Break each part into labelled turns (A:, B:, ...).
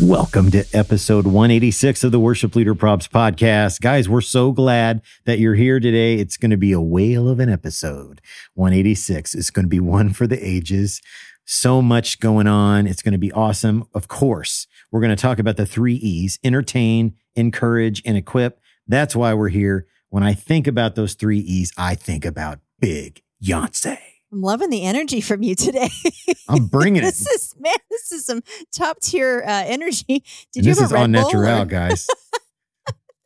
A: Welcome to episode 186 of the Worship Leader Probs podcast. Guys, we're so glad that you're here today. It's going to be a whale of an episode. 186 is going to be one for the ages. So much going on. It's going to be awesome. Of course, we're going to talk about the three E's entertain, encourage, and equip. That's why we're here. When I think about those three E's, I think about big Yonsei.
B: I'm loving the energy from you today.
A: I'm bringing it.
B: this is man, this is some top tier uh, energy. Did
A: And
B: you
A: this
B: have
A: is on natural,
B: or-
A: guys.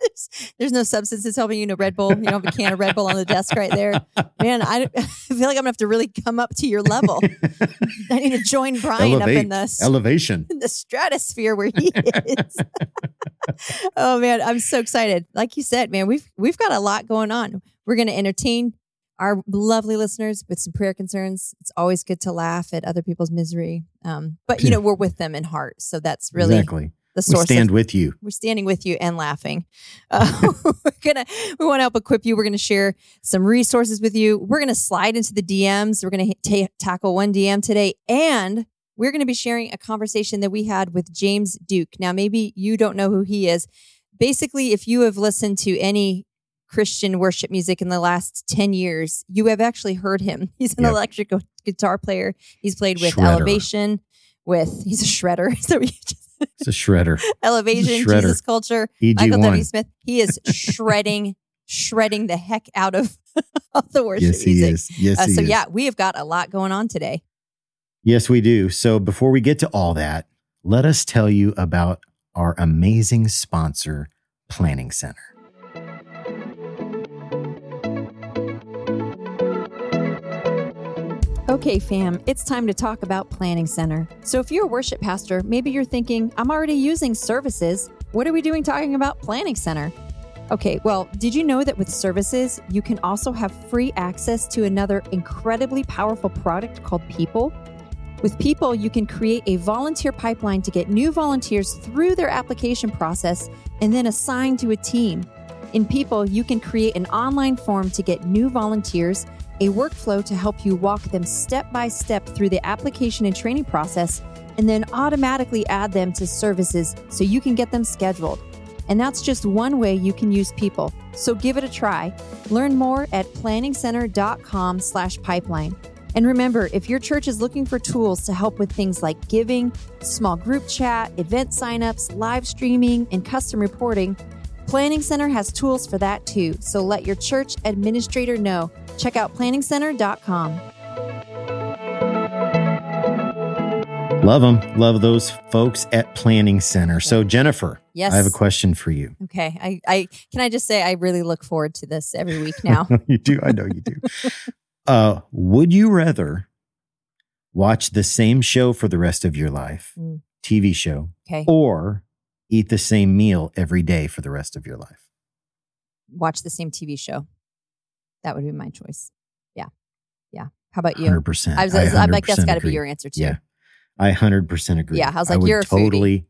B: there's, there's no substance that's helping you. No Red Bull. You don't have a can of Red Bull on the desk right there. Man, I, I feel like I'm gonna have to really come up to your level. I need to join Brian up in the
A: elevation.
B: in the stratosphere where he is. oh man, I'm so excited. Like you said, man, we've we've got a lot going on. We're to entertain our lovely listeners with some prayer concerns. It's always good to laugh at other people's misery, um, but you know we're with them in heart, so that's really
A: exactly.
B: the
A: We stand
B: of,
A: with you.
B: we're standing with you and laughing. Uh, we're gonna we want to help equip you. We're gonna share some resources with you. We're gonna slide into the DMs. We're gonna ta tackle one DM today, and we're gonna be sharing a conversation that we had with James Duke. Now, maybe you don't know who he is. Basically, if you have listened to any Christian worship music in the last 10 years, you have actually heard him. He's an
A: Yep.
B: electric guitar player. He's played with
A: Shredder.
B: Elevation, with he's a shredder. So
A: It's a shredder.
B: Elevation,
A: Shredder.
B: Jesus Culture, Michael
A: EG1.
B: W. Smith. He is shredding, shredding the heck out of, of the worship
A: Yes, he
B: music.
A: is. Yes,
B: Uh, so
A: is.
B: yeah, we have got a lot going on today.
A: Yes, we do. So before we get to all that, let us tell you about our amazing sponsor, Planning Center.
B: Okay, fam, it's time to talk about Planning Center. So, if you're a worship pastor, maybe you're thinking, I'm already using services. What are we doing talking about Planning Center? Okay, well, did you know that with services, you can also have free access to another incredibly powerful product called People? With People, you can create a volunteer pipeline to get new volunteers through their application process and then assign to a team. In People, you can create an online form to get new volunteers a workflow to help you walk them step by step through the application and training process, and then automatically add them to services so you can get them scheduled. And that's just one way you can use people. So give it a try. Learn more at planningcenter.com slash pipeline. And remember, if your church is looking for tools to help with things like giving, small group chat, event signups, live streaming, and custom reporting, Planning Center has tools for that too. So let your church administrator know. Check out planningcenter.com.
A: Love them. Love those folks at Planning Center. So, Jennifer,
B: Yes.
A: I have a question for you.
B: Okay. I, I can I just say I really look forward to this every week now.
A: you do. I know you do. uh, would you rather watch the same show for the rest of your life,
B: Mm.
A: TV show,
B: Okay.
A: or eat the same meal every day for the rest of your life?
B: Watch the same TV show. That would be my choice. Yeah. Yeah. How about you?
A: 100%.
B: I was, I'm like, that's
A: 100%
B: got to be your answer too.
A: Yeah. I 100% agree.
B: Yeah, I was like,
A: would
B: you're
A: totally.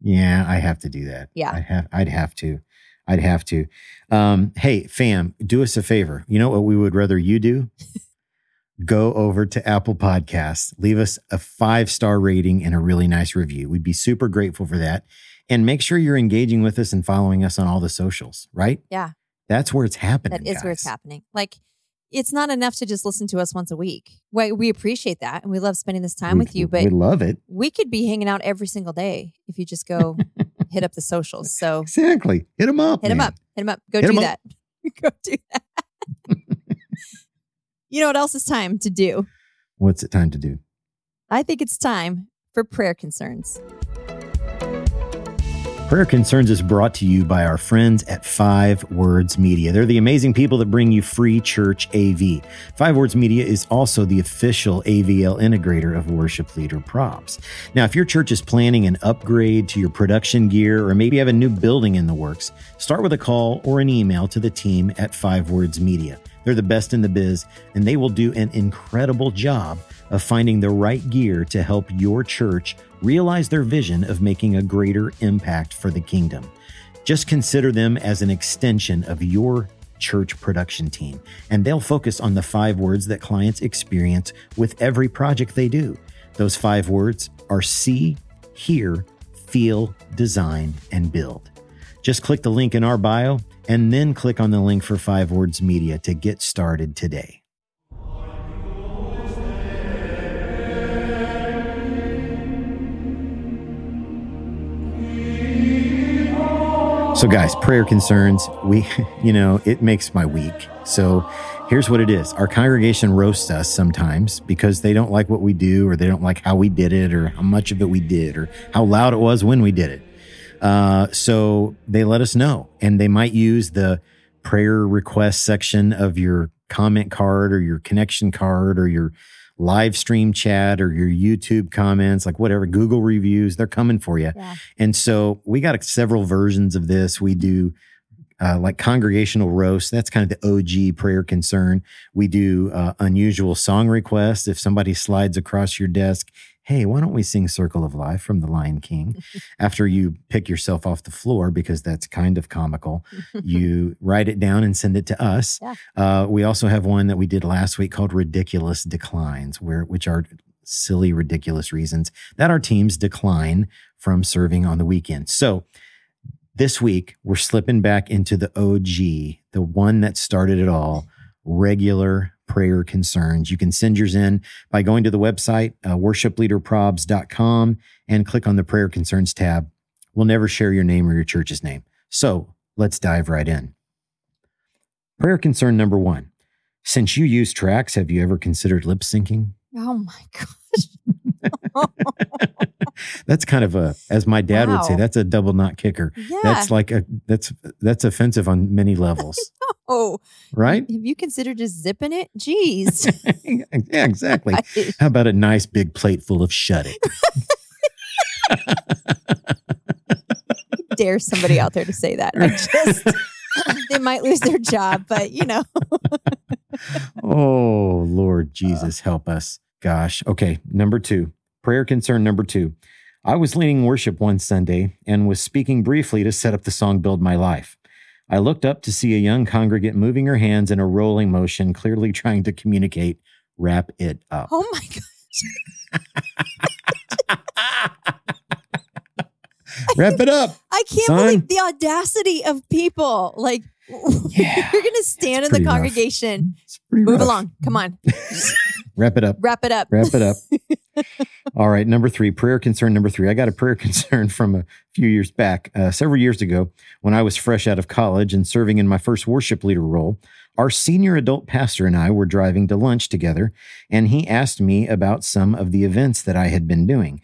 A: Yeah, I have to do that.
B: Yeah.
A: I have I'd have to. I'd have to. Um, hey, fam, do us a favor. You know what we would rather you do? Go over to Apple Podcasts, leave us a five star rating and a really nice review. We'd be super grateful for that. And make sure you're engaging with us and following us on all the socials, right?
B: Yeah.
A: That's where it's happening.
B: That is where it's happening. Like, it's not enough to just listen to us once a week. We, we appreciate that and we love spending this time
A: We-
B: with you, but
A: we love it.
B: we could be hanging out every single day if you just go hit up the socials. So
A: Exactly. Hit them up.
B: hit them up, hit them up, go
A: Hit
B: do that. go do that. you know what else is time to do?
A: What's it time to do?
B: I think it's time for prayer concerns.
A: Prayer Concerns is brought to you by our friends at Five Words Media. They're the amazing people that bring you free church AV. Five Words Media is also the official AVL integrator of Worship Leader Probs. Now, if your church is planning an upgrade to your production gear or maybe have a new building in the works, start with a call or an email to the team at Five Words Media. They're the best in the biz, and they will do an incredible job of finding the right gear to help your church realize their vision of making a greater impact for the kingdom. Just consider them as an extension of your church production team, and they'll focus on the five words that clients experience with every project they do. Those five words are see, hear, feel, design, and build. Just click the link in our bio and then click on the link for Five Words Media to get started today. So, guys, prayer concerns, we, you know, it makes my week. So, here's what it is our congregation roasts us sometimes because they don't like what we do, or they don't like how we did it, or how much of it we did, or how loud it was when we did it. Uh, so, they let us know, and they might use the prayer request section of your comment card, or your connection card, or your live stream chat or your YouTube comments, like whatever, Google reviews, they're coming for you.
B: Yeah.
A: And so we got several versions of this. We do uh, like congregational roast. That's kind of the OG prayer concern. We do uh, unusual song requests. If somebody slides across your desk, hey, why don't we sing Circle of Life from The Lion King? After you pick yourself off the floor, because that's kind of comical, you write it down and send it to us.
B: Yeah.
A: Uh, we also have one that we did last week called Ridiculous Declines, where which are silly, ridiculous reasons that our teams decline from serving on the weekend. So this week, we're slipping back into the OG, the one that started it all, regular prayer concerns. You can send yours in by going to the website, uh, worshipleaderprobs.com, and click on the prayer concerns tab. We'll never share your name or your church's name. So let's dive right in. Prayer concern number one. Since you use tracks, have you ever considered lip syncing?
B: Oh my gosh.
A: That's kind of a, as my dad would say, that's a double knot kicker.
B: Yeah.
A: That's like a, that's, that's offensive on many levels,
B: oh,
A: right?
B: have you considered just zipping it? Jeez.
A: yeah, exactly. How about a nice big plate full of shut it?
B: dare somebody out there to say that. I just they might lose their job, but you know.
A: Oh, Lord oh. Jesus, help us. Gosh. Okay. Number two, prayer concern number two. I was leading worship one Sunday and was speaking briefly to set up the song Build My Life. I looked up to see a young congregant moving her hands in a rolling motion, clearly trying to communicate, wrap it up.
B: Oh my gosh.
A: wrap it up.
B: I can't
A: Son.
B: believe the audacity of people. Like
A: Yeah,
B: you're gonna stand in the congregation. Move
A: rough.
B: along. Come on.
A: Wrap it up.
B: Wrap it up.
A: Wrap it up. All right, number three, prayer concern number three. I got a prayer concern from a few years back, uh, several years ago, when I was fresh out of college and serving in my first worship leader role. Our senior adult pastor and I were driving to lunch together, and he asked me about some of the events that I had been doing.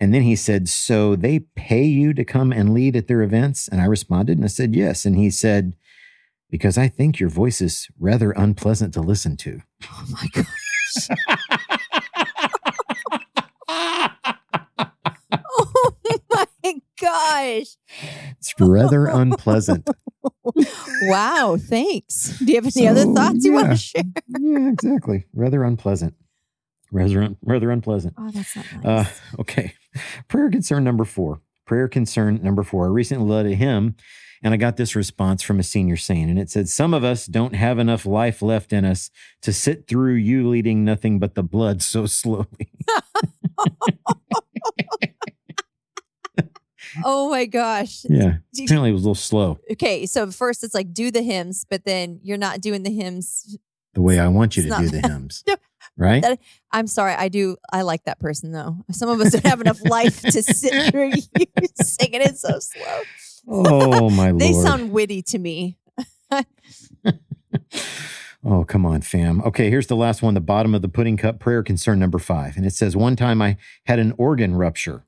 A: And then he said, So they pay you to come and lead at their events? And I responded and I said, Yes. And he said, Because I think your voice is rather unpleasant to listen to.
B: Oh my god. Oh my gosh.
A: It's rather unpleasant.
B: Wow. Thanks. Do you have any other thoughts you want to share?
A: yeah, exactly. Rather unpleasant. Rather, un- rather unpleasant.
B: Oh, that's not
A: Uh, okay. Prayer concern number four. Prayer concern number four. I recently led a hymn and I got this response from a senior saint, and it said, Some of us don't have enough life left in us to sit through you leading nothing but the blood so slowly.
B: oh my gosh.
A: yeah. Apparently it was a little slow
B: Okay, so first it's like do the hymns, but then you're not doing the hymns.
A: the way I want you to
B: It's
A: do the hymns.
B: No.
A: Right?
B: That- I'm sorry, I do. I like that person though. Some of us don't have enough life to sit through you singing it so slow.
A: Oh, my lord.
B: They sound witty to me.
A: Oh, come on, fam. Okay, here's the last one, the bottom of the pudding cup prayer concern number five. And it says, One time I had an organ rupture.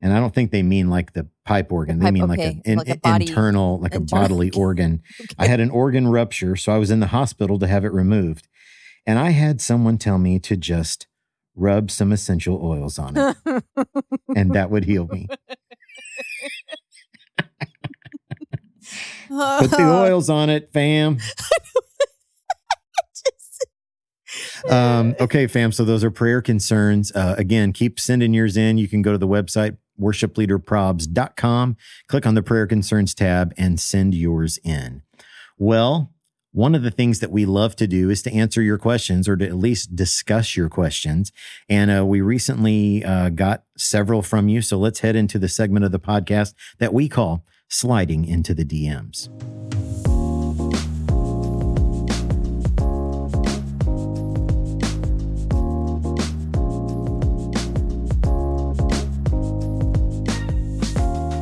A: And I don't think they mean like the pipe organ.
B: pipe,
A: they mean
B: okay,
A: like, an,
B: like body-
A: internal, like
B: internal-
A: a bodily organ. I had an organ rupture, so I was in the hospital to have it removed. And I had someone tell me to just rub some essential oils on it, and that would heal me. Put the oils on it, fam. Um, okay, fam. So those are prayer concerns. Uh, again, keep sending yours in. You can go to the website, worshipleaderprobs.com, click on the prayer concerns tab, and send yours in. Well, one of the things that we love to do is to answer your questions or to at least discuss your questions. And uh, we recently uh, got several from you. So let's head into the segment of the podcast that we call Sliding into the DMs.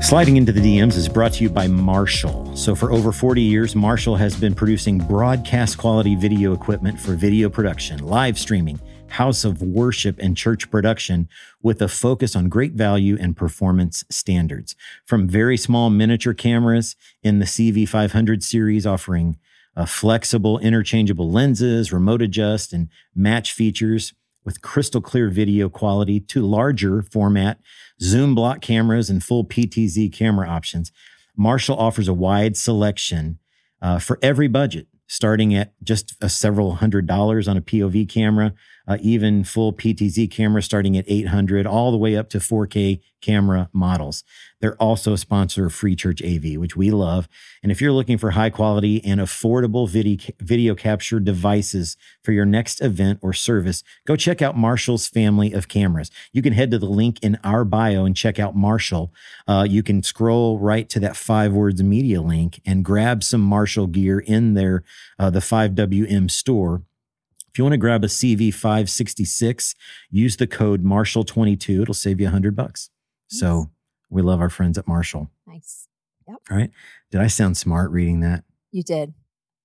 A: Sliding into the DMs is brought to you by Marshall. So, for over 40 years, Marshall has been producing broadcast quality video equipment for video production, live streaming, house of worship, and church production with a focus on great value and performance standards. From very small miniature cameras in the CV500 series offering uh, flexible, interchangeable lenses, remote adjust, and match features with crystal clear video quality to larger format zoom block cameras and full PTZ camera options. Marshall offers a wide selection uh, for every budget, starting at just a several hundred dollars on a POV camera, uh, even full PTZ camera starting at 800, all the way up to 4K camera models. They're also a sponsor of Free Church AV, which we love. And if you're looking for high quality and affordable video, video capture devices for your next event or service, go check out Marshall's family of cameras. You can head to the link in our bio and check out Marshall. Uh, you can scroll right to that five words media link and grab some Marshall gear in their uh, the 5WM store. If you want to grab a CV566, use the code Marshall22. It'll save you a hundred bucks. So we love our friends at Marshall.
B: nice. Yep.
A: All right. Did I sound smart reading that?
B: You did.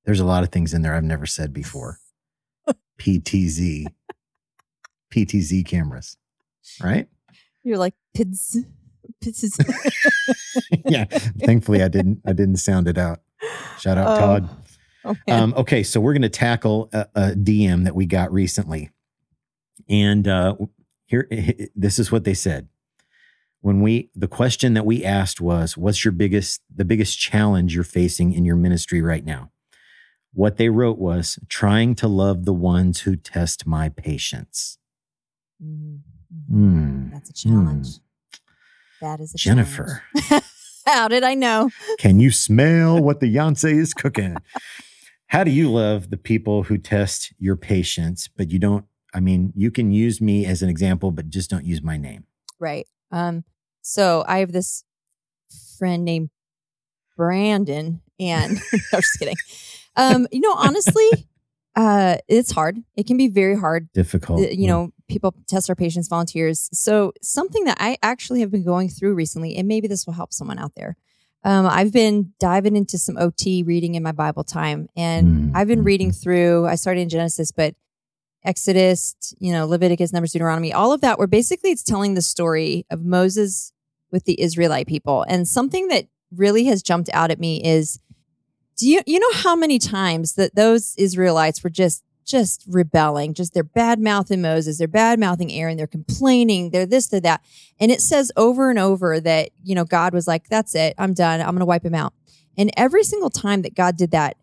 A: There's a lot of things in there I've never said before. PTZ, PTZ cameras, right?
B: You're like pids. Pids.
A: yeah. Thankfully, I didn't. I didn't sound it out. Shout out,
B: Oh,
A: Todd.
B: Oh.
A: Um, okay, so we're going to tackle a, a DM that we got recently, and uh, here, this is what they said. When we, the question that we asked was, "What's your biggest, the biggest challenge you're facing in your ministry right now?" What they wrote was, "Trying to love the ones who test my patience."
B: Mhm.
A: Hmm.
B: That's a challenge. That is a
A: Jennifer,
B: challenge. How did I know?
A: can you smell what the Yonsei is cooking? How do you love the people who test your patience, but you don't? I mean, you can use me as an example, but just don't use my name.
B: Right. Um, so I have this friend named Brandon, and no, just kidding. Um, you know, honestly, uh, it's hard. It can be very hard.
A: Difficult.
B: Uh, You know, people test our patients, volunteers. So something that I actually have been going through recently, and maybe this will help someone out there. Um, I've been diving into some OT reading in my Bible time, and
A: Mm,
B: I've been
A: mm,
B: reading
A: mm.
B: through. I started in Genesis, but Exodus, you know, Leviticus, Numbers, Deuteronomy, all of that, where basically it's telling the story of Moses with the Israelite people. And something that really has jumped out at me is, do you you know how many times that those Israelites were just just rebelling, just they're bad mouthing Moses, they're bad mouthing Aaron, they're complaining, they're this, they're that. And it says over and over that, you know, God was like, that's it, I'm done, I'm gonna wipe him out. And every single time that God did that,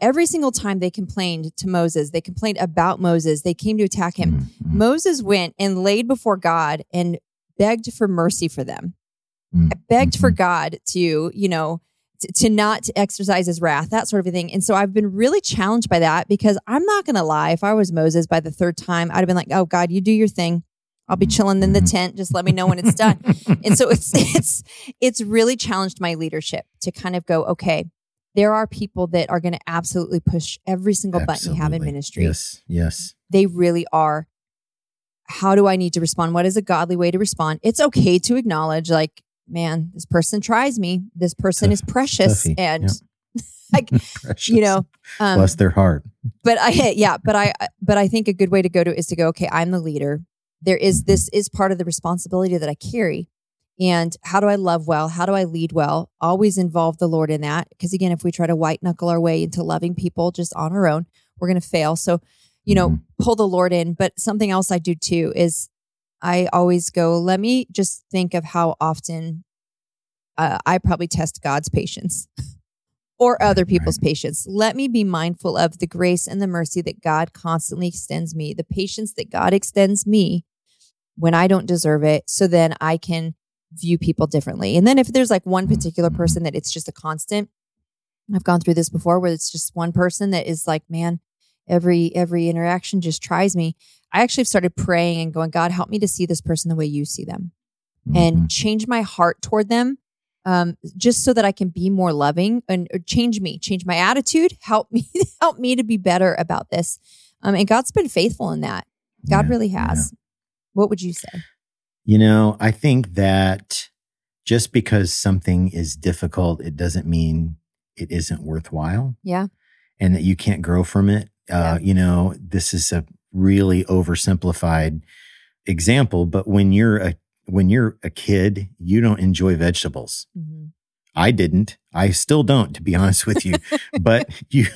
B: every single time they complained to Moses, they complained about Moses, they came to attack him.
A: Mm, mm,
B: Moses went and laid before God and begged for mercy for them.
A: mm,
B: Begged for
A: mm,
B: God to, you know, to, to not exercise his wrath, that sort of thing. And so I've been really challenged by that because I'm not going to lie. If I was Moses by the third time, I'd have been like, oh, God, you do your thing. I'll be chilling in the
A: Mhm.
B: tent. Just let me know when it's done. and so it's it's it's really challenged my leadership to kind of go, okay, there are people that are going to absolutely push every single button you have in ministry
A: Yes. Yes.
B: they really are how do i need to respond what is a godly way to respond it's okay to acknowledge like man this person tries me this person
A: Tough-
B: is precious
A: toughy,
B: and
A: yeah.
B: like
A: Precious.
B: you know um
A: bless their heart.
B: but i yeah but i but i think a good way to go to is to go okay i'm the leader there is
A: Mhm.
B: this is part of the responsibility that i carry And how do I love well? How do I lead well? Always involve the Lord in that. Because again, if we try to white knuckle our way into loving people just on our own, we're going to fail. So, you know,
A: Mhm.
B: pull the Lord in. But something else I do too is I always go, let me just think of how often uh, I probably test God's patience or other
A: Right,
B: people's patience. Let me be mindful of the grace and the mercy that God constantly extends me, the patience that God extends me when I don't deserve it. So then I can view people differently. And then if there's like one particular
A: Mhm.
B: person that it's just a constant, I've gone through this before where it's just one person that is like, man, every every interaction just tries me. I actually have started praying and going, God, help me to see this person the way you see them
A: Mhm.
B: and change my heart toward them um, just so that I can be more loving and change me, change my attitude, help me, help me to be better about this. Um, and God's been faithful in that. God
A: Yeah,
B: really
A: yeah.
B: has. What would you say?
A: You know, I think that just because something is difficult, it doesn't mean it isn't worthwhile
B: Yeah.
A: and that you can't grow from it. Uh, You know, this is a really oversimplified example, but when you're a when you're a kid, you don't enjoy vegetables.
B: Mhm.
A: I didn't. I still don't, to be honest with you. but you,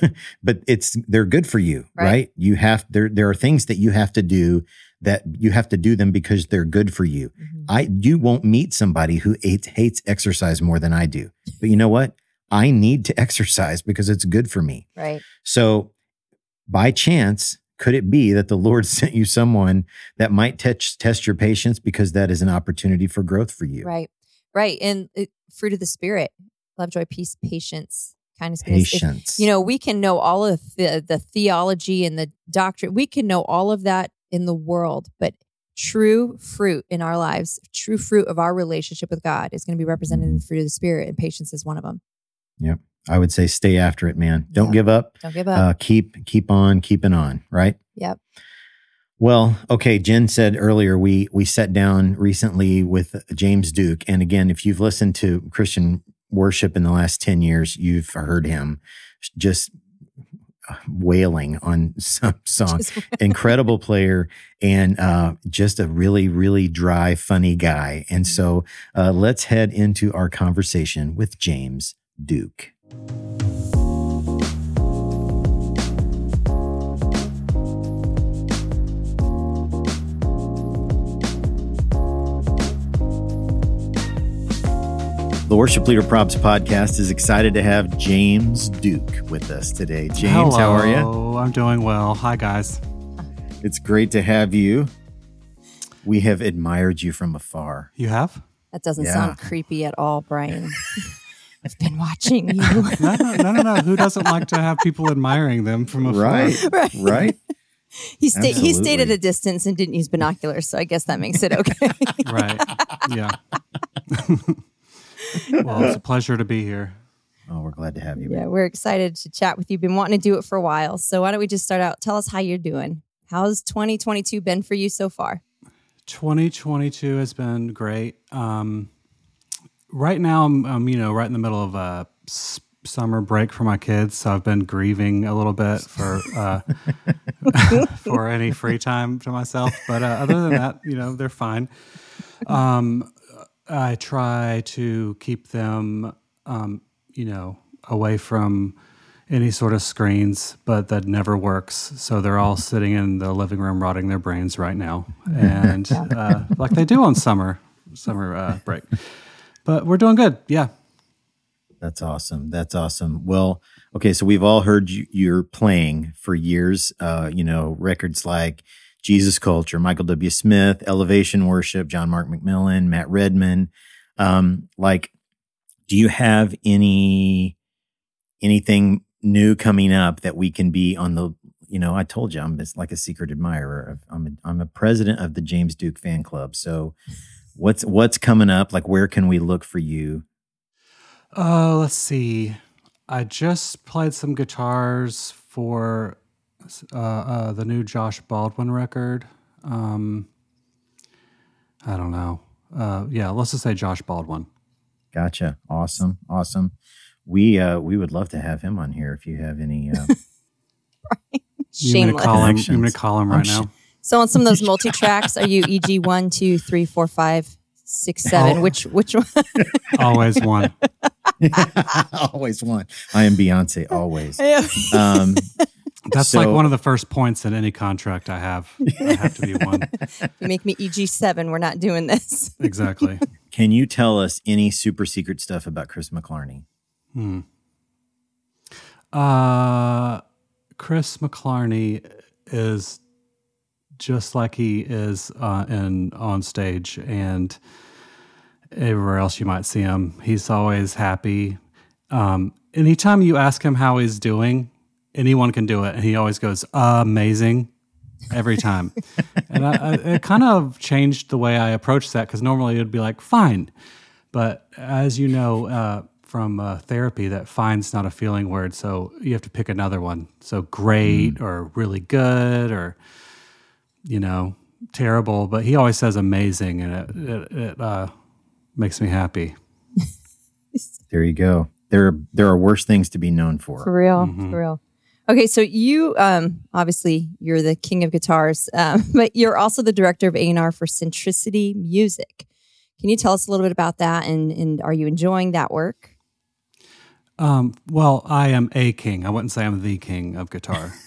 A: but it's they're good for you,
B: Right.
A: right. You have there. There are things that you have to do that you have to do them because they're good for you.
B: Mhm.
A: I you won't meet somebody who hates, hates exercise more than I do. But you know what? I need to exercise because it's good for me.
B: Right.
A: So by chance, could it be that the Lord sent you someone that might test test your patience because that is an opportunity for growth for you?
B: Right. Right. And it, fruit of the spirit, love, joy, peace, patience, kindness, goodness. If-
A: Patience.
B: you know, we can know all of the, the theology and the doctrine. We can know all of that in the world, but true fruit in our lives, true fruit of our relationship with God is going to be represented in the fruit of the spirit, and patience is one of them.
A: I would say stay after it, man. Don't
B: Yeah.
A: give up.
B: Don't give up.
A: Uh, keep keep on keeping on. Right.
B: yep.
A: Well, okay. Jen said earlier we we sat down recently with James Duke, and again, if you've listened to Christian worship in the last ten years, you've heard him just wailing on some song.
B: Just-
A: Incredible player and uh, just a really really dry, funny guy. And so uh, let's head into our conversation with James Duke. The Worship Leader Probs podcast is excited to have James Duke with us today. James, how are you?
C: Hello, I'm doing well. Hi, guys.
A: It's great to have you. We have admired you from afar.
C: You have?
B: that doesn't
A: Yeah.
B: sound creepy at all, Brian. I've been watching you.
C: No, no, no, no, no. Who doesn't like to have people admiring them from afar?
A: Right,
B: right.
A: right.
B: He, sta- he stayed at a distance and didn't use binoculars, so I guess that makes it okay.
C: Right. Yeah. well, it's a pleasure to be here.
A: Oh, we're glad to have you.
B: Yeah,
A: man.
B: we're excited to chat with you. Been wanting to do it for a while. So why don't we just start out? Tell us how you're doing. How's 2022 been for you so far?
C: 2022 has been great. Um, right now, I'm, I'm, you know, right in the middle of a s- summer break for my kids, so I've been grieving a little bit for uh, for any free time to myself. But uh, other than that, you know, they're fine. Um, I try to keep them, um, you know, away from any sort of screens, but that never works. So they're all sitting in the living room rotting their brains right now, and uh, like they do on summer summer uh, break. But we're doing good. Yeah.
A: That's awesome. That's awesome. Well, okay, so we've all heard you, you're playing for years. Uh, you know, records like Jesus Culture, Michael W. Smith, Elevation Worship, John Mark McMillan, Matt Redman. Um, like, do you have any anything new coming up that we can be on the? You know, I told you I'm like a secret admirer. I'm a, I'm a president of the James Duke fan club. So, what's what's coming up? Like, where can we look for you?
C: Uh, let's see. I just played some guitars for uh, uh, the new Josh Baldwin record. Um, I don't know. Uh, yeah, let's just say Josh Baldwin.
A: Gotcha. Awesome. Awesome. We uh we would love to have him on here if you have any uh
C: You want me
B: Shameless.
C: to call him? You want me to call him
A: I'm
C: right
A: sh-
C: now?
B: So on some of those multi tracks, are you EG one, two, three, four, five, six, seven.
C: Oh.
B: Which which one?
C: Always one.
A: always one. I am Beyonce. Always. Um,
C: That's
A: So-
C: like one of the first points in any contract I have. I have to be one.
B: you make me EG seven. We're not doing this.
C: Exactly.
A: can you tell us any super secret stuff about Chris McClarney?
C: Hmm. Uh, Chris McClarney is just like he is uh, in on stage and everywhere else you might see him. He's always happy. Um, anytime you ask him how he's doing, anyone can do it, and he always goes amazing every time. and I, I, it kind of changed the way I approach that because normally it'd be like fine, but as you know uh, from uh, therapy, that fine's not a feeling word, so you have to pick another one. So great or really good or you know terrible, but he always says amazing, and it it, it uh, makes me happy.
A: There you go. There, are, there are worse things to be known for.
B: For real,
C: Mhm.
B: for real. Okay, so you um obviously you're the king of guitars, um, but you're also the director of A&R for Centricity Music. Can you tell us a little bit about that and and are you enjoying that work?
C: Um, well, I am a king. I wouldn't say I'm the king of guitar.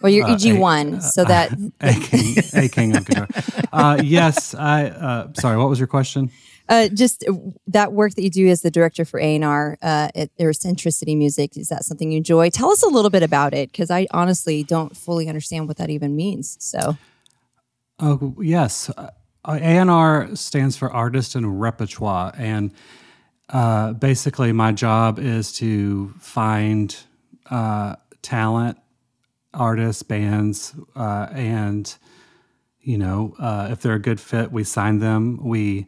B: Well, you're
C: Uh,
B: EG
C: A-
B: one, so that
C: a king, a king of guitar. Uh, yes, I. Uh, sorry, what was your question?
B: uh, just uh, that work that you do as the director for A&R uh, at Centricity Music is that something you enjoy? Tell us a little bit about it because I honestly don't fully understand what that even means. So
C: Oh yes, uh, A&R stands for artist and repertoire, and uh, basically my job is to find uh, talent, artists, bands, uh, and you know uh, if they're a good fit, we sign them. We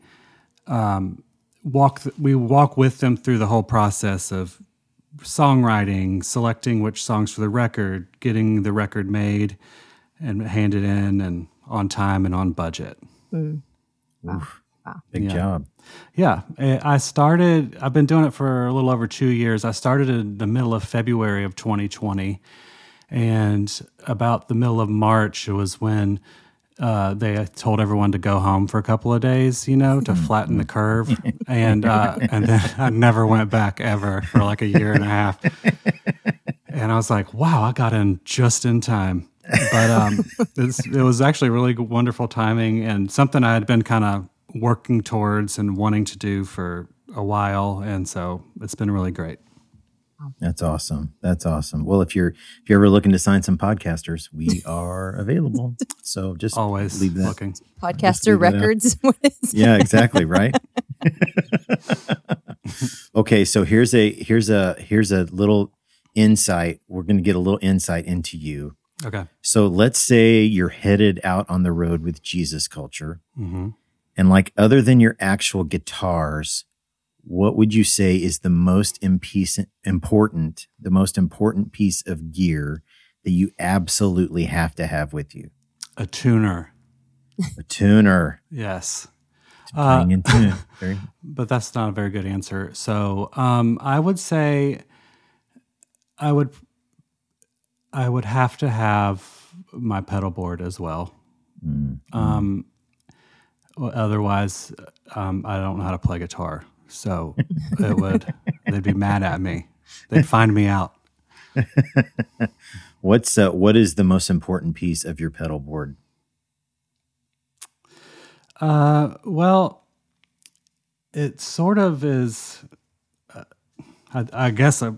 C: um, walk th- we walk with them through the whole process of songwriting, selecting which songs for the record, getting the record made and handed in and on time and on budget.
A: Big
C: Yeah.
A: job.
C: Yeah, eh, I started. I've been doing it for a little over two years. I started in the middle of February of 2020, and about the middle of March it was when uh, they told everyone to go home for a couple of days. You know, to flatten the curve, and uh, and then I never went back ever for like a year and a half. And I was like, wow, I got in just in time. But um, it was actually really wonderful timing and something I had been kind of working towards and wanting to do for a while. And so it's been really great.
A: That's awesome. That's awesome. Well, if you're if you're ever looking to sign some podcasters, we are available. So just
C: Always
A: leave that.
C: looking.
B: podcaster
A: leave
B: records. What is-
A: Yeah, exactly, right? okay, so here's a here's a here's a little insight. We're going to get a little insight into you.
C: Okay.
A: So let's say you're headed out on the road with Jesus culture
C: hmm
A: and like other than your actual guitars, what would you say is the most impiece- important, the most important piece of gear that you absolutely have to have with you?
C: A tuner.
A: A tuner.
C: Yes. Uh,
A: in tune. Very-
C: but that's not a very good answer. So um, I would say I would I would have to have my pedal board as well.
A: Mm.
C: Um, otherwise, um, I don't know how to play guitar. So it would they'd be mad at me. They'd find me out.
A: What's uh, what is the most important piece of your pedal board?
C: Uh, well, it sort of is. Uh, I, I guess uh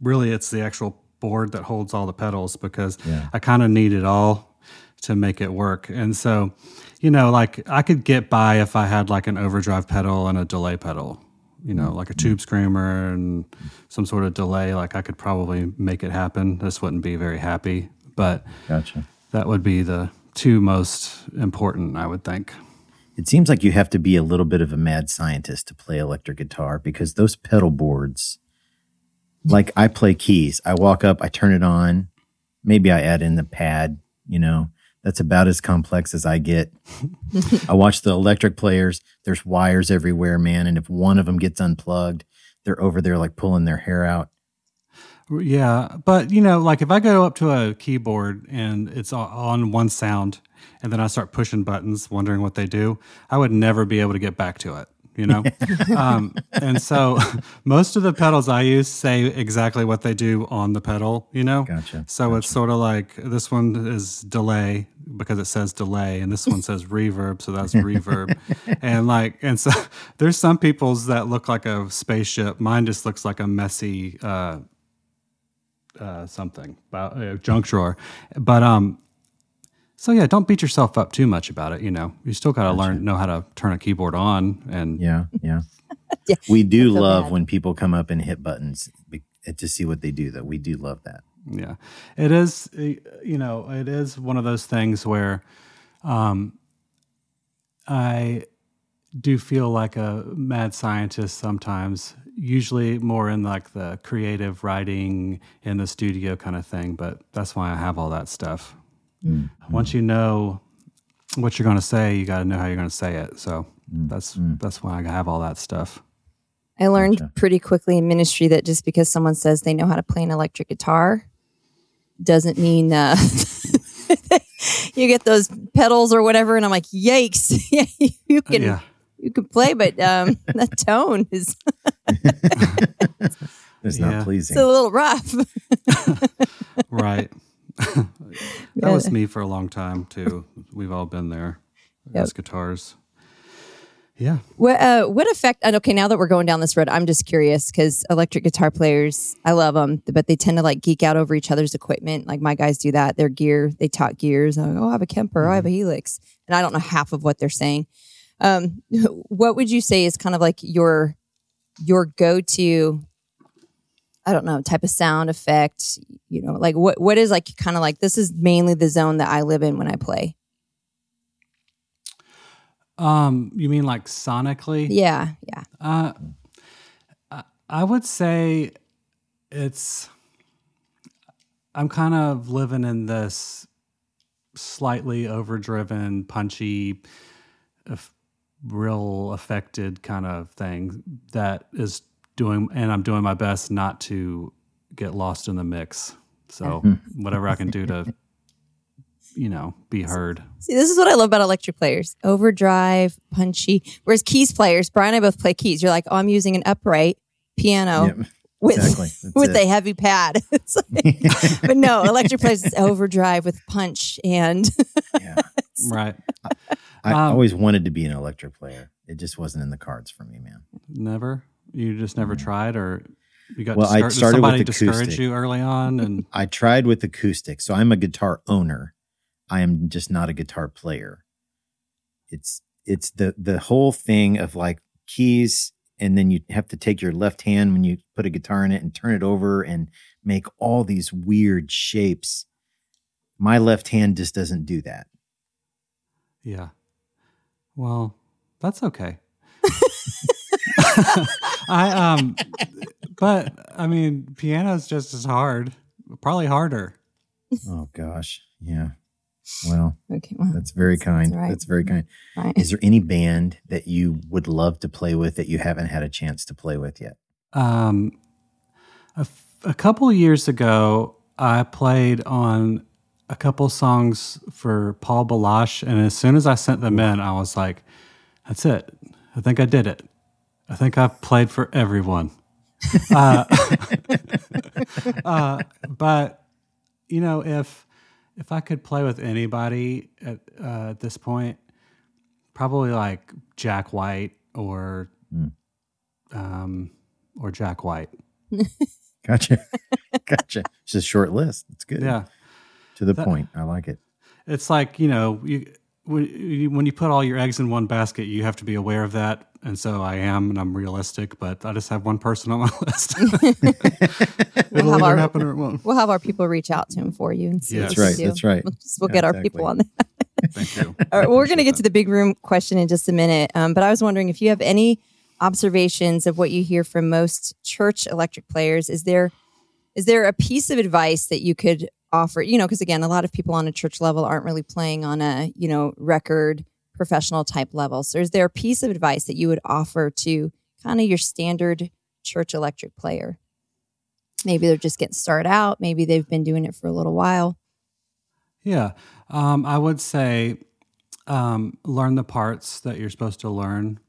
C: really it's the actual board that holds all the pedals because
A: Yeah.
C: I kind of need it all to make it work. And so, you know, like I could get by if I had like an overdrive pedal and a delay pedal, you know, like a tube screamer and some sort of delay. Like I could probably make it happen. This wouldn't be very happy, but
A: Gotcha.
C: that would be the two most important, I would think.
A: It seems like you have to be a little bit of a mad scientist to play electric guitar because those pedal boards, like I play keys, I walk up, I turn it on, maybe I add in the pad, you know, that's about as complex as I get. I watch the electric players, there's wires everywhere, man. And if one of them gets unplugged, they're over there like pulling their hair out.
C: Yeah, but you know, like if I go up to a keyboard and it's on one sound, and then I start pushing buttons, wondering what they do, I would never be able to get back to it. You know? um, and so most of the pedals I use say exactly what they do on the pedal, you know?
A: Gotcha,
C: So it's sort of like this one is delay because it says delay, and this one says reverb, so that's reverb. And like, and so there's some people's that look like a spaceship. Mine just looks like a messy, uh, uh, something about uh, junk drawer. But um, so yeah, don't beat yourself up too much about it. You know, you still got to learn know how to turn a keyboard on, and
A: Yeah, yeah.
B: Yeah,
A: We do
B: feel
A: love
B: bad.
A: when people come up and hit buttons to see what they do, though. We do love that.
C: yeah, it is. uh, You know, it is one of those things where, um, I do feel like a mad scientist sometimes. Usually more in like the creative writing in the studio kind of thing, but that's why I have all that stuff. Once you know what you're going to say, you got to know how you're going to say it. So that's that's why I have all that stuff.
B: I learned pretty quickly in ministry that just because someone says they know how to play an electric guitar doesn't mean uh, you get those pedals or whatever. And I'm like, yikes! yeah, you can
C: Yeah.
B: you can play, but um, that tone is
A: It's
C: Yeah.
A: not pleasing.
B: it's a little rough.
C: Right. That was me for a long time too. We've all been there as guitars. Yeah.
B: What uh, what effect? and Okay, now that we're going down this road, I'm just curious because electric guitar players, I love them, but they tend to like geek out over each other's equipment. Like my guys do that. Their gear, they talk gears. I'm like, oh, I have a Kemper, oh, I have a Helix, and I don't know half of what they're saying. Um, what would you say is kind of like your your go to? I don't know type of sound effect. You know, like what what is like kind of like this is mainly the zone that I live in when I play.
C: Um, you mean like sonically?
B: Yeah, yeah.
C: Uh, I- would say it's. I'm kind of living in this slightly overdriven, punchy, real affected kind of thing that is doing, and I'm doing my best not to get lost in the mix. So whatever I can do to, you know, be heard.
B: See, this is what I love about electric players. Overdrive, punchy. Whereas keys players, Brian and I both play keys. You're like, oh, I'm using an upright piano
A: Yep,
B: with
A: exactly.
B: With
A: it.
B: a heavy pad. It's like, but no, electric players is overdrive with punch and
A: Yeah.
C: Right.
A: I
C: Um,
A: always wanted to be an electric player. It just wasn't in the cards for me, man.
C: Never. You just never tried, or you got
A: Mm-hmm. Well, I
C: discour-
A: started with
C: somebody discourage
A: acoustic.
C: you early on, and
A: I tried with acoustic. So I'm a guitar owner. I am just not a guitar player. It's it's the the whole thing of like keys and then you have to take your left hand when you put a guitar in it and turn it over and make all these weird shapes. My left hand just doesn't do that.
C: yeah. Well, that's okay. I um, but I mean, piano's just as hard, probably harder.
A: Oh gosh. Yeah. Well,
B: okay, well,
A: that's very kind.
B: right.
A: That's very kind.
B: right.
A: Is there any band that you would love to play with that you haven't had a chance to play with yet?
C: Um, a, f- a couple years ago, I played on a couple songs for Paul Baloche, and as soon as I sent them in, I was like, "That's it. I think I did it. I think I've played for everyone." uh, uh, but you know, if if I could play with anybody at uh, at this point, probably like Jack White or um, or Jack White.
A: Gotcha. gotcha. It's a short list. It's good.
C: Yeah,
A: To the point. I like it.
C: it's like you know you when you, when you put all your eggs in one basket, you have to be aware of that. And so I am, and I'm realistic, but I just have one person on my list. It'll
B: have
C: either
B: our-
C: happen or it won't.
B: We'll have our people reach out to him for you and see.
C: Yeah.
A: That's right. That's right.
B: We'll, just, we'll
A: Yeah,
B: get our
A: exactly.
B: people on that.
C: Thank you.
B: All right, well, we're going to get to the big room question in just a minute. Um, but I was wondering if you have any observations of what you hear from most church electric players. Is there is there a piece of advice that you could offer? You know, because again, a lot of people on a church level aren't really playing on a you know record professional type level. So, is there a piece of advice that you would offer to kind of your standard church electric player? Maybe they're just getting started out. Maybe they've been doing it for a little while.
C: Yeah, um, I would say um, learn the parts that you're supposed to learn,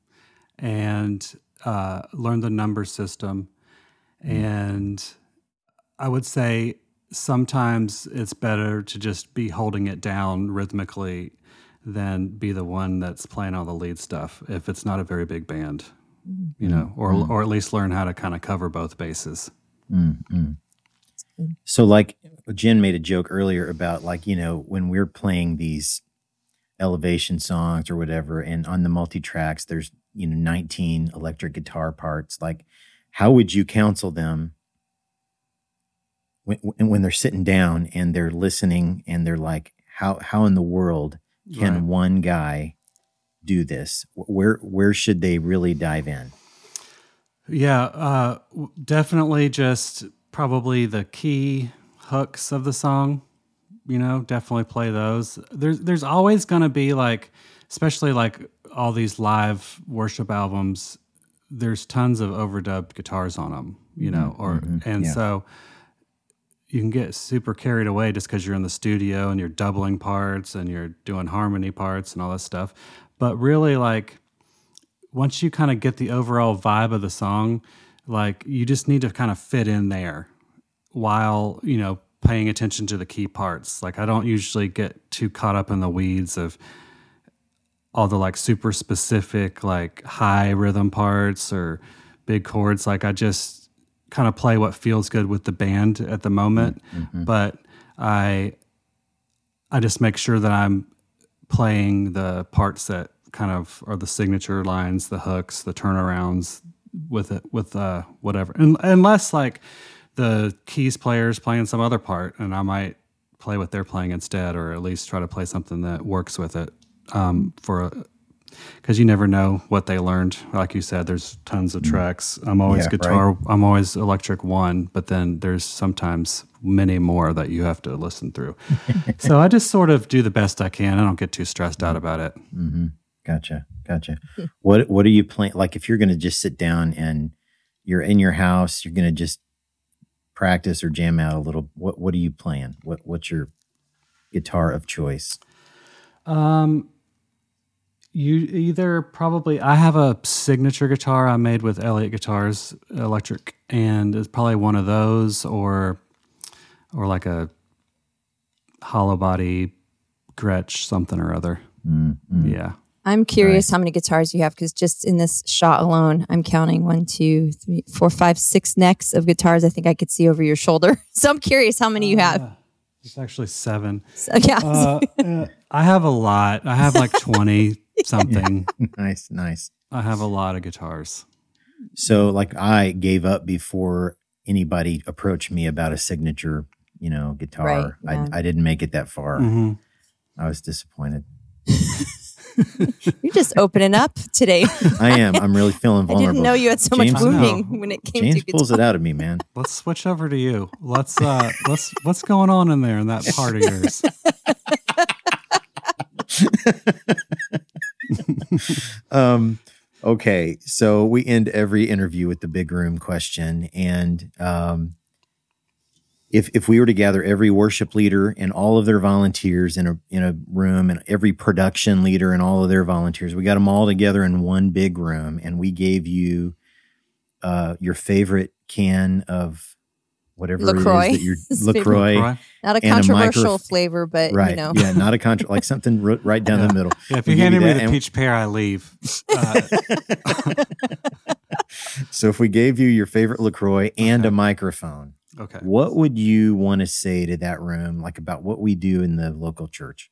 C: and uh, learn the number system. And I would say sometimes it's better to just be holding it down rhythmically than be the one that's playing all the lead stuff if it's not a very big band, mm-hmm. you know, or mm. or at least learn how to kind of cover both bases. Mm-hmm.
A: So, like Jen made a joke earlier about, like, you know, when we're playing these elevation songs or whatever, and on the multi tracks, there's, you know, 19 electric guitar parts. Like, how would you counsel them when, when when they're sitting down and they're listening and they're like, how, how in the world can
C: Right.
A: one guy do this? Where, where should they really dive in?
C: Yeah, uh, definitely just probably the key hooks of the song. You know, definitely play those. There's there's always going to be like, especially like all these live worship albums. There's tons of overdubbed guitars on them. You know, or and
A: yeah.
C: so you can get super carried away just because you're in the studio and you're doubling parts and you're doing harmony parts and all this stuff. But really, like once you kind of get the overall vibe of the song, like you just need to kind of fit in there while, you know, paying attention to the key parts. Like I don't usually get too caught up in the weeds of all the like super specific like high rhythm parts or big chords. Like I just kind of play what feels good with the band at the moment, but I I just make sure that I'm playing the parts that kind of are the signature lines, the hooks, the turnarounds with it with uh whatever. Un unless like the keys player's playing some other part and I might play what they're playing instead or at least try to play something that works with it um for because you never know what they learned. Like you said, there's tons of tracks. I'm always
A: Yeah,
C: guitar. I'm always electric one, but then there's sometimes many more that you have to listen through. so I just sort of do the best I can. I don't get too stressed out about it.
A: Gotcha. Gotcha. what what are you playing? Like if you're going to just sit down and you're in your house, you're going to just practice or jam out a little. What what are you playing? What what's your guitar of choice?
C: Um, you either probably I have a signature guitar I made with Elliott Guitars electric, and it's probably one of those, or or like a hollow body Gretsch something or other. Yeah.
B: I'm curious how many guitars you have because just in this shot alone, I'm counting one, two, three, four, five, six necks of guitars. I think I could see over your shoulder. So I'm curious how many you have.
C: It's actually seven.
B: So, yeah.
C: Uh, uh, I have a lot. I have like 20 something.
A: nice, nice.
C: I have a lot of guitars.
A: So like I gave up before anybody approached me about a signature, you know, guitar.
B: Right, yeah.
A: I I didn't make it that far.
C: hmm
A: I was disappointed.
B: You're just opening up today.
A: I am. I'm really feeling vulnerable.
B: I didn't know you had so
A: James-
B: much wounding when it came
A: James
B: to
A: pulls
B: guitar.
A: it out of me, man.
C: Let's switch over to you. Let's uh let's what's going on in there in that part of yours?
A: um, okay, so we end every interview with the big room question, and um, if if we were to gather every worship leader and all of their volunteers in a in a room, and every production leader and all of their volunteers, we got them all together in one big room, and we gave you uh, your favorite can of whatever
B: LaCroix.
A: it is that you're
B: His favorite.
A: Lacroix.
B: Not a
A: and a
B: controversial flavor, but
A: Right.
B: you know.
A: Yeah, not a contra like something ro- right down the middle.
C: Yeah, if you
A: give
C: handed me
A: that
C: the
A: and-
C: peach pear, I leave. Uh,
A: So if we gave you your favorite LaCroix and
C: Okay.
A: a microphone,
C: okay.
A: what would you want to say to that room, like about what we do in the local church?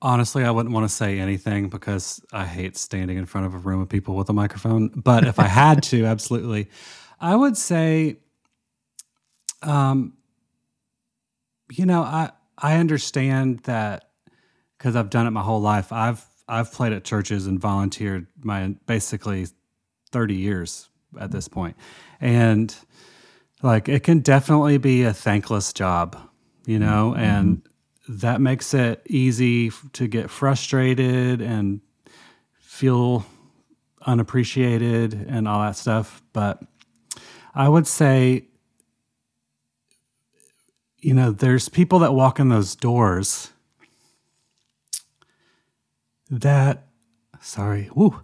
C: Honestly, I wouldn't want to say anything because I hate standing in front of a room of people with a microphone. But if I had to, absolutely, I would say, um, you know, I I understand that because I've done it my whole life. I've I've played at churches and volunteered my basically thirty years at this point, and like it can definitely be a thankless job, you know, and that makes it easy to get frustrated and feel unappreciated and all that stuff. But I would say, you know, there's people that walk in those doors that sorry. Woo.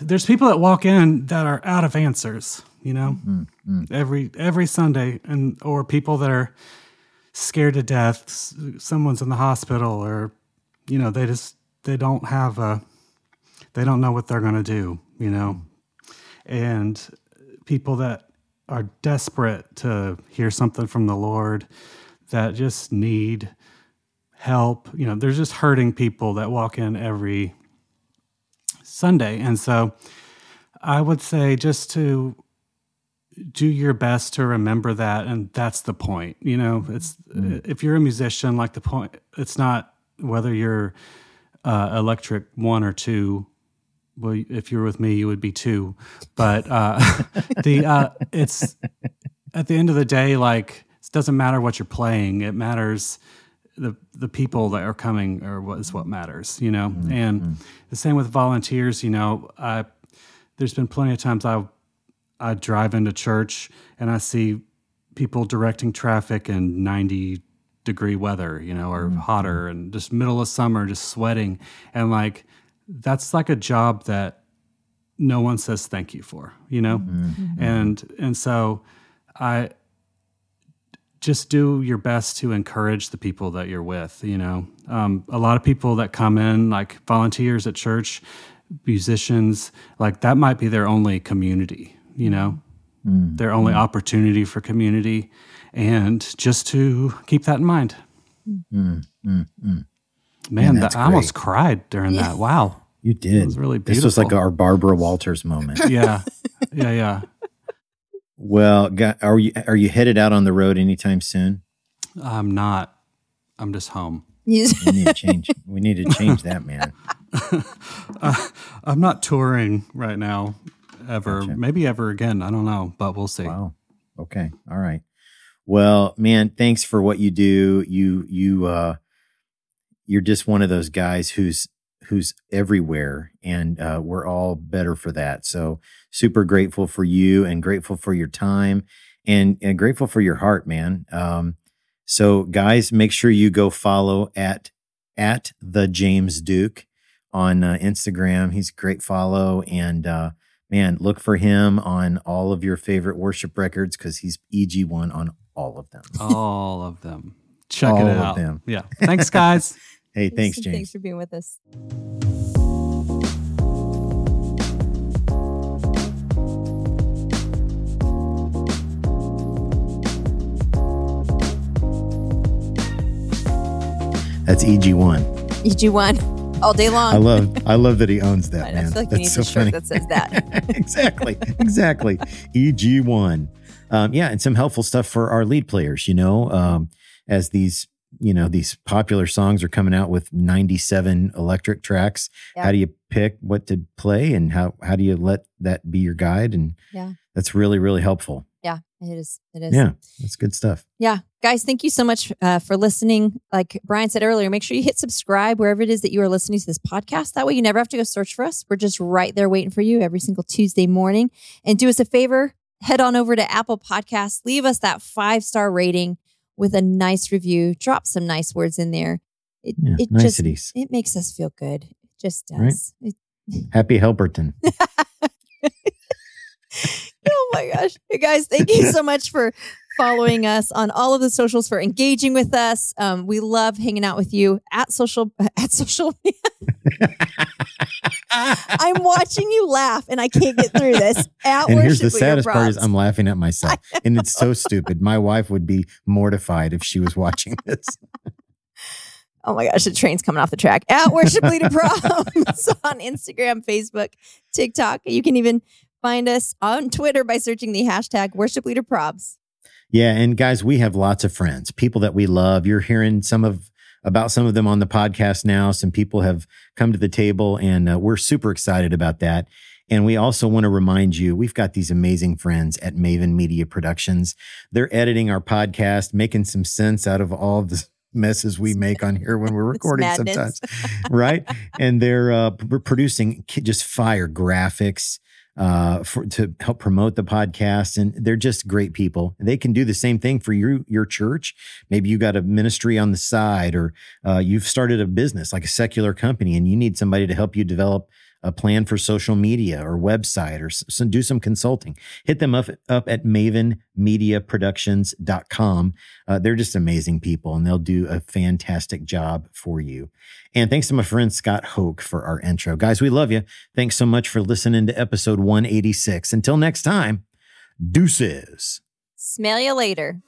C: There's people that walk in that are out of answers, you know, mm-hmm, mm-hmm. every every Sunday, and or people that are scared to death. Someone's in the hospital, or you know, they just they don't have a they don't know what they're going to do, you know, and people that are desperate to hear something from the Lord, that just need help. You know, there's just hurting people that walk in every Sunday. And so I would say just to do your best to remember that. And that's the point. You know, it's if you're a musician, like the point, it's not whether you're uh, electric one or two. Well, if you're with me, you would be two. But uh, the uh, it's at the end of the day, like it doesn't matter what you're playing. It matters the the people that are coming or what is what matters, you know. Mm-hmm. And mm-hmm. the same with volunteers, you know. I there's been plenty of times I I drive into church and I see people directing traffic in 90 degree weather, you know, or mm-hmm. hotter and just middle of summer, just sweating. And like, that's like a job that no one says thank you for, you know? And, and so I just do your best to encourage the people that you're with, you know? Um, a lot of people that come in, like volunteers at church, musicians, like that might be their only community, you know? Mm. Their only mm. opportunity for community. And just to keep that in mind. Mm, Man,
A: that's
C: that, I almost cried during that. Wow.
A: You did.
C: It was really
A: This was like our Barbara Walters moment.
C: Yeah. Yeah. Yeah.
A: Well, got, are you are you headed out on the road anytime soon?
C: I'm not. I'm just home.
A: We need to change. we need to change that, man.
C: I'm not touring right now, ever.
A: Gotcha.
C: Maybe ever again. I don't know, but we'll see.
A: Wow. Okay. All right. Well, man, thanks for what you do. You you uh you're just one of those guys who's who's everywhere and uh we're all better for that. So super grateful for you and grateful for your time and, and grateful for your heart, man. Um so guys, make sure you go follow at at the James Duke on uh, Instagram. He's a great follow and uh man, look for him on all of your favorite worship records because he's EG1 on all of them.
C: All of them. Check
A: All
C: it
A: of
C: out.
A: them.
C: Yeah. Thanks, guys.
A: Hey, thanks, James.
B: Thanks for being with us.
A: That's EG1.
B: EG1 all day long.
A: I love I love that he owns that,
B: I
A: man.
B: feel like
A: That's so funny.
B: that says that.
A: exactly. Exactly. EG1. Um, yeah, and some helpful stuff for our lead players, you know, um, as these, you know, these popular songs are coming out with 97 electric tracks.
B: Yeah.
A: How do you pick what to play and how how do you let that be your guide? And
B: Yeah.
A: that's really, really helpful.
B: Yeah, it is. It is.
A: Yeah, that's good stuff.
B: Yeah. Guys, thank you so much uh, for listening. Like Brian said earlier, make sure you hit subscribe wherever it is that you are listening to this podcast. That way you never have to go search for us. We're just right there waiting for you every single Tuesday morning. And do us a favor, head on over to Apple Podcasts, leave us that five star rating with a nice review, drop some nice words in there. It,
A: Yeah,
B: it just it makes us feel good. It just
A: Right.
B: does. It-
A: Happy Helperton.
B: oh my gosh. Hey guys, thank you so much for following us on all of the socials, for engaging with us. Um, we love hanging out with you at social at social I'm watching you laugh and I can't get through this. At
A: and here's
B: Worship
A: the saddest part is I'm laughing at myself. And it's so stupid. My wife would be mortified if she was watching this.
B: Oh my gosh, the train's coming off the track. At Worship Leader Probs on Instagram, Facebook, TikTok. You can even find us on Twitter by searching the hashtag Worship Leader Probs.
A: Yeah, and guys, we have lots of friends, people that we love. You're hearing some of about some of them on the podcast now. Some people have come to the table, and uh, we're super excited about that. And we also want to remind you, we've got these amazing friends at Maven Media Productions. They're editing our podcast, making some sense out of all the messes we make on here when we're recording sometimes, right? And they're uh, producing just fire graphics uh, for to help promote the podcast, and they're just great people. They can do the same thing for you, your church. Maybe you got a ministry on the side, or uh, you've started a business like a secular company, and you need somebody to help you develop a plan for social media or website or some, do some consulting, hit them up, up at mavenmediaproductions.com. Uh, they're just amazing people and they'll do a fantastic job for you. And thanks to my friend Scott Hoke for our intro. Guys, we love you. Thanks so much for listening to episode 186. Until next time, deuces.
B: Smell you later.